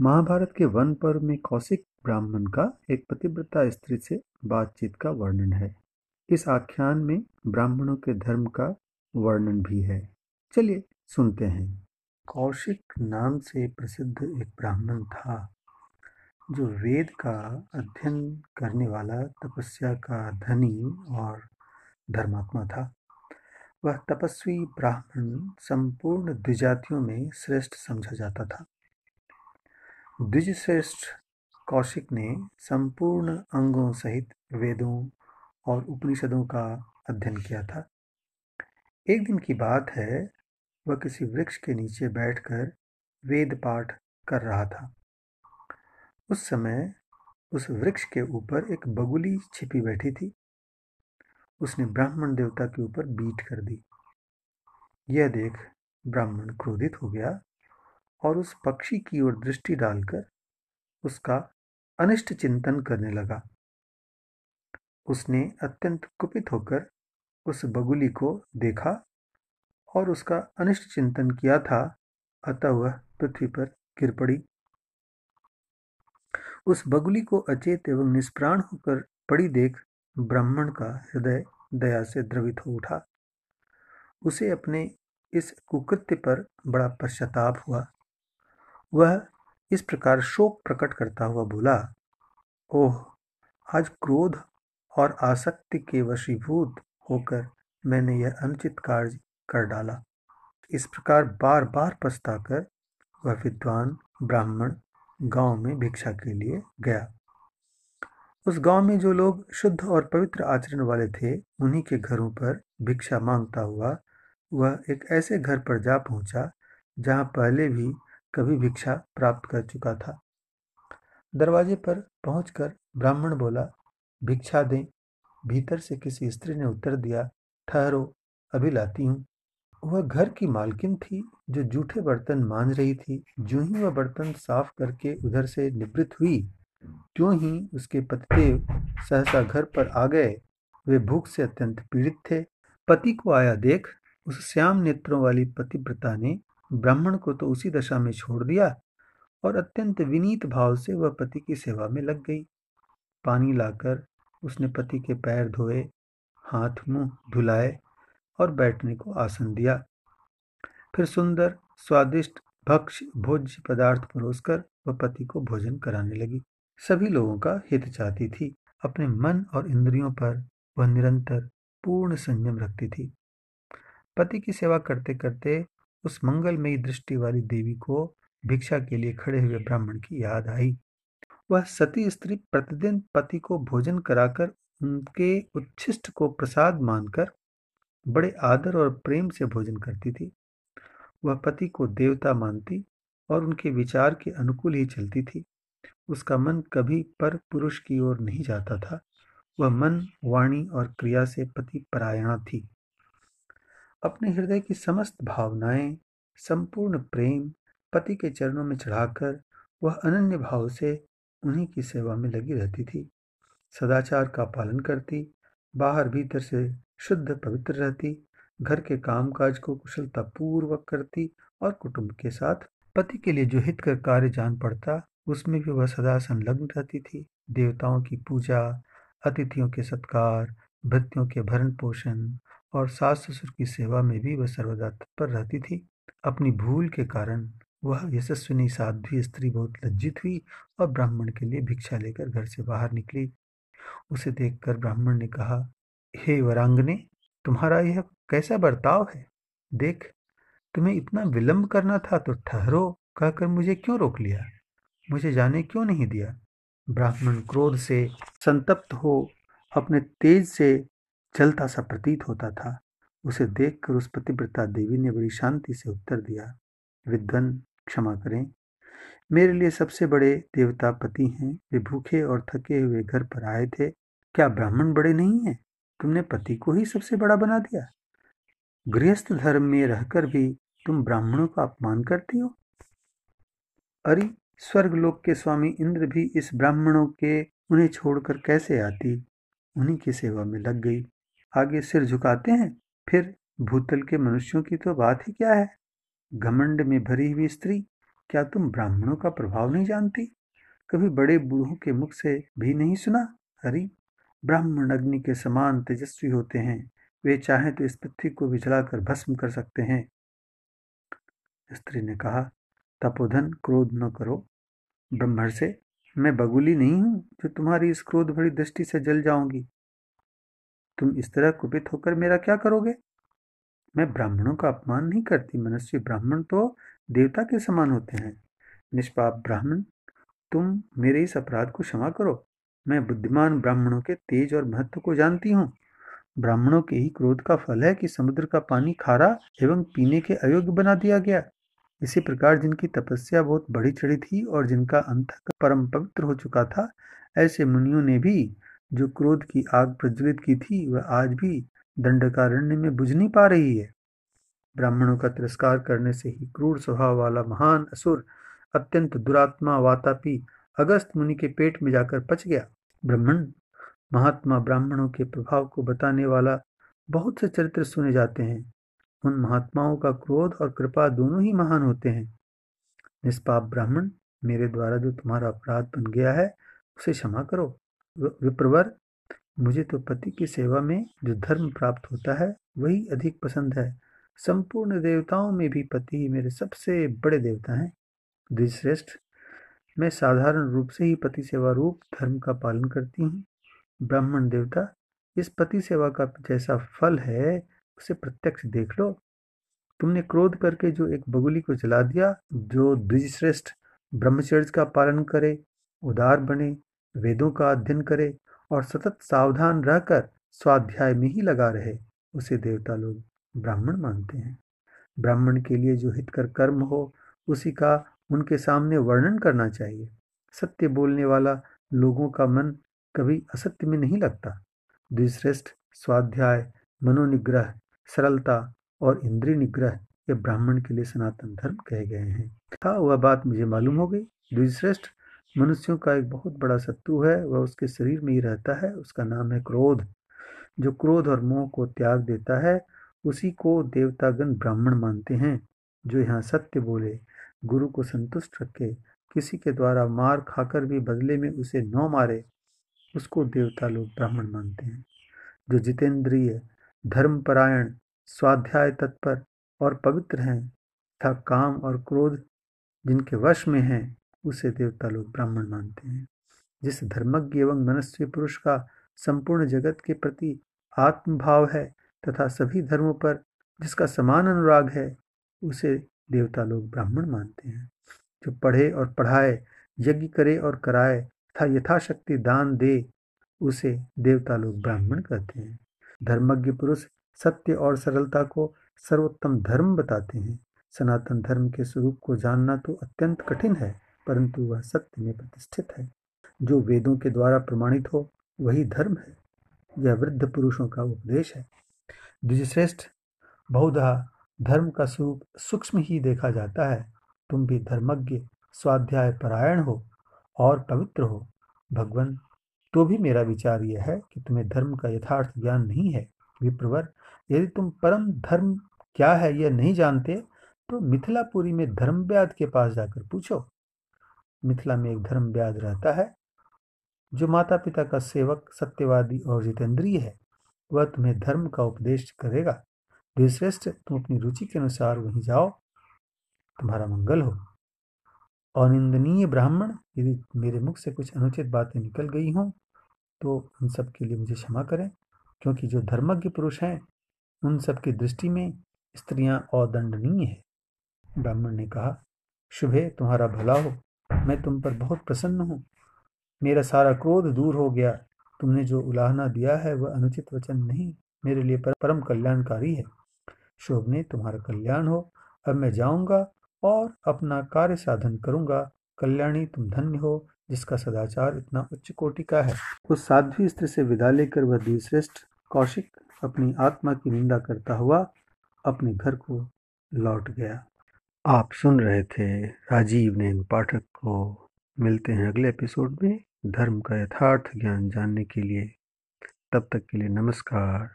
महाभारत के वन पर्व में कौशिक ब्राह्मण का एक पतिव्रता स्त्री से बातचीत का वर्णन है। इस आख्यान में ब्राह्मणों के धर्म का वर्णन भी है। चलिए सुनते हैं। कौशिक नाम से प्रसिद्ध एक ब्राह्मण था, जो वेद का अध्ययन करने वाला तपस्या का धनी और धर्मात्मा था। वह तपस्वी ब्राह्मण संपूर्ण द्विजातियों में श्रेष्ठ समझा जाता था। द्विजश्रेष्ठ कौशिक ने संपूर्ण अंगों सहित वेदों और उपनिषदों का अध्ययन किया था। एक दिन की बात है, वह किसी वृक्ष के नीचे बैठकर वेद पाठ कर रहा था। उस समय उस वृक्ष के ऊपर एक बगुली छिपी बैठी थी। उसने ब्राह्मण देवता के ऊपर बीट कर दी। यह देख ब्राह्मण क्रोधित हो गया और उस पक्षी की ओर दृष्टि डालकर उसका अनिष्ट चिंतन करने लगा। उसने अत्यंत कुपित होकर उस बगुली को देखा और उसका अनिष्ट चिंतन किया था, अतः वह पृथ्वी पर गिर पड़ी। उस बगुली को अचेत एवं निष्प्राण होकर पड़ी देख ब्राह्मण का हृदय दया से द्रवित हो उठा। उसे अपने इस कुकृत्य पर बड़ा पश्चाताप हुआ। वह इस प्रकार शोक प्रकट करता हुआ बोला, ओह, आज क्रोध और आसक्ति के वशीभूत होकर मैंने यह अनुचित कार्य कर डाला। इस प्रकार बार बार पछताकर वह विद्वान ब्राह्मण गाँव में भिक्षा के लिए गया। उस गाँव में जो लोग शुद्ध और पवित्र आचरण वाले थे, उन्हीं के घरों पर भिक्षा माँगता हुआ वह एक ऐसे घर पर जा पहुँचा, जहाँ पहले भी कभी भिक्षा प्राप्त कर चुका था। दरवाजे पर पहुंचकर ब्राह्मण बोला, भिक्षा दें। भीतर से किसी स्त्री ने उत्तर दिया, ठहरो, अभी लाती हूँ। वह घर की मालकिन थी, जो जूठे बर्तन मांझ रही थी। जो ही वह बर्तन साफ़ करके उधर से निवृत्त हुई क्यों ही उसके पतिदेव सहसा घर पर आ गए। वे भूख से अत्यंत पीड़ित थे। पति को आया देख, उस श्याम नेत्रों वाली पतिव्रता ने ब्राह्मण को तो उसी दशा में छोड़ दिया और अत्यंत विनीत भाव से वह पति की सेवा में लग गई। पानी लाकर उसने पति के पैर धोए, हाथ, मुँह धुलाए और बैठने को आसन दिया। फिर सुंदर, स्वादिष्ट भक्ष भोज्य पदार्थ परोसकर वह पति को भोजन कराने लगी। सभी लोगों का हित चाहती थी। अपने मन और इंद्रियों पर वह निरंतर पूर्ण संयम रखती थी। पति की सेवा करते करते उस मंगलमयी दृष्टि वाली देवी को भिक्षा के लिए खड़े हुए ब्राह्मण की याद आई। वह सती स्त्री प्रतिदिन पति को भोजन कराकर उनके उच्छिष्ट को प्रसाद मानकर बड़े आदर और प्रेम से भोजन करती थी। वह पति को देवता मानती और उनके विचार के अनुकूल ही चलती थी। उसका मन कभी पर पुरुष की ओर नहीं जाता था। वह मन वाणी और क्रिया से पति परायणा थी। अपने हृदय की समस्त भावनाएँ, संपूर्ण प्रेम पति के चरणों में चढ़ाकर वह अनन्य भाव से उन्हीं की सेवा में लगी रहती थी। सदाचार का पालन करती, बाहर भीतर से शुद्ध पवित्र रहती, घर के कामकाज को कुशलता पूर्वक करती और कुटुंब के साथ पति के लिए जो हित कर कार्य जान पड़ता, उसमें भी वह सदा संलग्न रहती थी। देवताओं की पूजा, अतिथियों के सत्कार भृत्यों के भरण पोषण और सास ससुर की सेवा में भी वह सर्वदा तत्पर रहती थी। अपनी भूल के कारण वह यशस्विनी साध्वी स्त्री बहुत लज्जित हुई और ब्राह्मण के लिए भिक्षा लेकर घर से बाहर निकली। उसे देखकर ब्राह्मण ने कहा, हे वरांगने, तुम्हारा यह कैसा बर्ताव है? देख, तुम्हें इतना विलंब करना था तो ठहरो, कहकर मुझे क्यों रोक लिया? मुझे जाने क्यों नहीं दिया? ब्राह्मण क्रोध से संतप्त हो अपने तेज से जलता सा प्रतीत होता था। उसे देखकर उस पतिव्रता देवी ने बड़ी शांति से उत्तर दिया विद्वन क्षमा करें। मेरे लिए सबसे बड़े देवता पति हैं। वे भूखे और थके हुए घर पर आए थे। क्या ब्राह्मण बड़े नहीं हैं? तुमने पति को ही सबसे बड़ा बना दिया। गृहस्थ धर्म में रहकर भी तुम ब्राह्मणों का अपमान करती हो? अरे, स्वर्गलोक के स्वामी इंद्र भी इस ब्राह्मणों के उन्हें छोड़कर कैसे आती? उन्हीं की सेवा में लग गई। आगे सिर झुकाते हैं, फिर भूतल के मनुष्यों की तो बात ही क्या है? घमंड में भरी हुई स्त्री, क्या तुम ब्राह्मणों का प्रभाव नहीं जानती? कभी बड़े बूढ़ों के मुख से भी नहीं सुना? हरी ब्राह्मण अग्नि के समान तेजस्वी होते हैं। वे चाहें तो इस पृथ्वी को भी जलाकर भस्म कर सकते हैं। स्त्री ने कहा, तपोधन क्रोध न करो। ब्रह्मण से मैं बगुली नहीं हूँ जो तुम्हारी इस क्रोध भरी दृष्टि से जल जाऊँगी। तुम इस तरह कुपित होकर मेरा क्या करोगे? मैं ब्राह्मणों का अपमान नहीं करती। मनुष्य ब्राह्मण तो देवता के समान होते हैं। निष्पाप ब्राह्मण, तुम मेरे इस अपराध को क्षमा करो। मैं बुद्धिमान ब्राह्मणों के तेज और महत्व को जानती हूँ। ब्राह्मणों के ही क्रोध का फल है कि समुद्र का पानी खारा एवं पीने के अयोग्य बना दिया गया। इसी प्रकार जिनकी तपस्या बहुत बढ़ी चढ़ी थी और जिनका अंत परम पवित्र हो चुका था, ऐसे मुनियों ने भी जो क्रोध की आग प्रज्वलित की थी, वह आज भी दंडकारण्य में बुझ नहीं पा रही है। ब्राह्मणों का तिरस्कार करने से ही क्रूर स्वभाव वाला महान असुर, अत्यंत दुरात्मा वातापी, अगस्त मुनि के पेट में जाकर पच गया। ब्राह्मण, महात्मा ब्राह्मणों के प्रभाव को बताने वाला बहुत से चरित्र सुने जाते हैं। उन महात्माओं का क्रोध और कृपा दोनों ही महान होते हैं। निष्पाप ब्राह्मण, मेरे द्वारा जो तुम्हारा अपराध बन गया है, उसे क्षमा करो। विप्रवर, मुझे तो पति की सेवा में जो धर्म प्राप्त होता है, वही अधिक पसंद है। संपूर्ण देवताओं में भी पति मेरे सबसे बड़े देवता हैं। द्विश्रेष्ठ, मैं साधारण रूप से ही पति सेवा रूप धर्म का पालन करती हूँ। ब्राह्मण देवता, इस पति सेवा का जैसा फल है उसे प्रत्यक्ष देख लो। तुमने क्रोध करके जो एक बगुली को जला दिया, जो द्विजश्रेष्ठ ब्रह्मचर्य का पालन करे, उदार बने, वेदों का अध्ययन करे और सतत सावधान रहकर स्वाध्याय में ही लगा रहे, उसे देवता लोग ब्राह्मण मानते हैं। ब्राह्मण के लिए जो हितकर कर्म हो, उसी का उनके सामने वर्णन करना चाहिए। सत्य बोलने वाला लोगों का मन कभी असत्य में नहीं लगता। द्विश्रेष्ठ स्वाध्याय, मनोनिग्रह सरलता और इंद्रिय निग्रह ये ब्राह्मण के लिए सनातन धर्म कहे गए हैं। था, वह बात मुझे मालूम हो गई। द्विश्रेष्ठ मनुष्यों का एक बहुत बड़ा शत्रु है, वह उसके शरीर में ही रहता है, उसका नाम है क्रोध। जो क्रोध और मोह को त्याग देता है, उसी को देवतागण ब्राह्मण मानते हैं, जो यहाँ सत्य बोले, गुरु को संतुष्ट रखे, किसी के द्वारा मार खाकर भी बदले में उसे न मारे, उसको देवता लोग ब्राह्मण मानते हैं। जो जितेंद्रिय धर्मपरायण, स्वाध्याय तत्पर और पवित्र हैं। तथा काम और क्रोध जिनके वश में हैं, उसे देवता लोग ब्राह्मण मानते हैं। जिस धर्मज्ञ एवं मनस्वी पुरुष का संपूर्ण जगत के प्रति आत्मभाव है तथा सभी धर्मों पर जिसका समान अनुराग है, उसे देवता लोग ब्राह्मण मानते हैं। जो पढ़े और पढ़ाए, यज्ञ करे और कराए तथा यथाशक्ति दान दे, उसे देवता लोग ब्राह्मण कहते हैं। धर्मज्ञ पुरुष सत्य और सरलता को सर्वोत्तम धर्म बताते हैं। सनातन धर्म के स्वरूप को जानना तो अत्यंत कठिन है, परंतु वह सत्य में प्रतिष्ठित है। जो वेदों के द्वारा प्रमाणित हो, वही धर्म है। यह वृद्ध पुरुषों का उपदेश है। द्विजश्रेष्ठ, बहुधा धर्म का स्वरूप सूक्ष्म ही देखा जाता है। तुम भी धर्मज्ञ, स्वाध्याय परायण हो और पवित्र हो। भगवान तो भी मेरा विचार यह है कि तुम्हें धर्म का यथार्थ ज्ञान नहीं है, विप्रवर, यदि तुम परम धर्म क्या है यह नहीं जानते तो मिथिलापुरी में धर्म व्याध के पास जाकर पूछो। मिथिला में एक धर्म व्याध रहता है, जो माता पिता का सेवक, सत्यवादी और जितेंद्रीय है, वह तुम्हें धर्म का उपदेश करेगा। द्विश्रेष्ठ, तुम अपनी रुचि के अनुसार वहीं जाओ, तुम्हारा मंगल हो। अनिंदनीय ब्राह्मण, यदि मेरे मुख से कुछ अनुचित बातें निकल गई हों तो उन सब के लिए मुझे क्षमा करें, क्योंकि जो धर्मज्ञ पुरुष हैं, उन सब की दृष्टि में स्त्रियाँ अदंडनीय है। ब्राह्मण ने कहा, शुभे, तुम्हारा भला हो। मैं तुम पर बहुत प्रसन्न हूँ। मेरा सारा क्रोध दूर हो गया। तुमने जो उलाहना दिया है, वह अनुचित वचन नहीं। मेरे लिए परम कल्याणकारी है। शोभ ने, तुम्हारा कल्याण हो। अब मैं जाऊँगा और अपना कार्य साधन करूँगा। कल्याणी, तुम धन्य हो। जिसका सदाचार इतना उच्च कोटि का है। उस साध्वी स्त्री से विदा लेकर वह द्विश्रेष्ठ कौशिक अपनी आत्मा की निंदा करता हुआ अपने घर को लौट गया। आप सुन रहे थे राजीव नैन पाठक को। मिलते हैं अगले एपिसोड में धर्म का यथार्थ ज्ञान जानने के लिए। तब तक के लिए नमस्कार।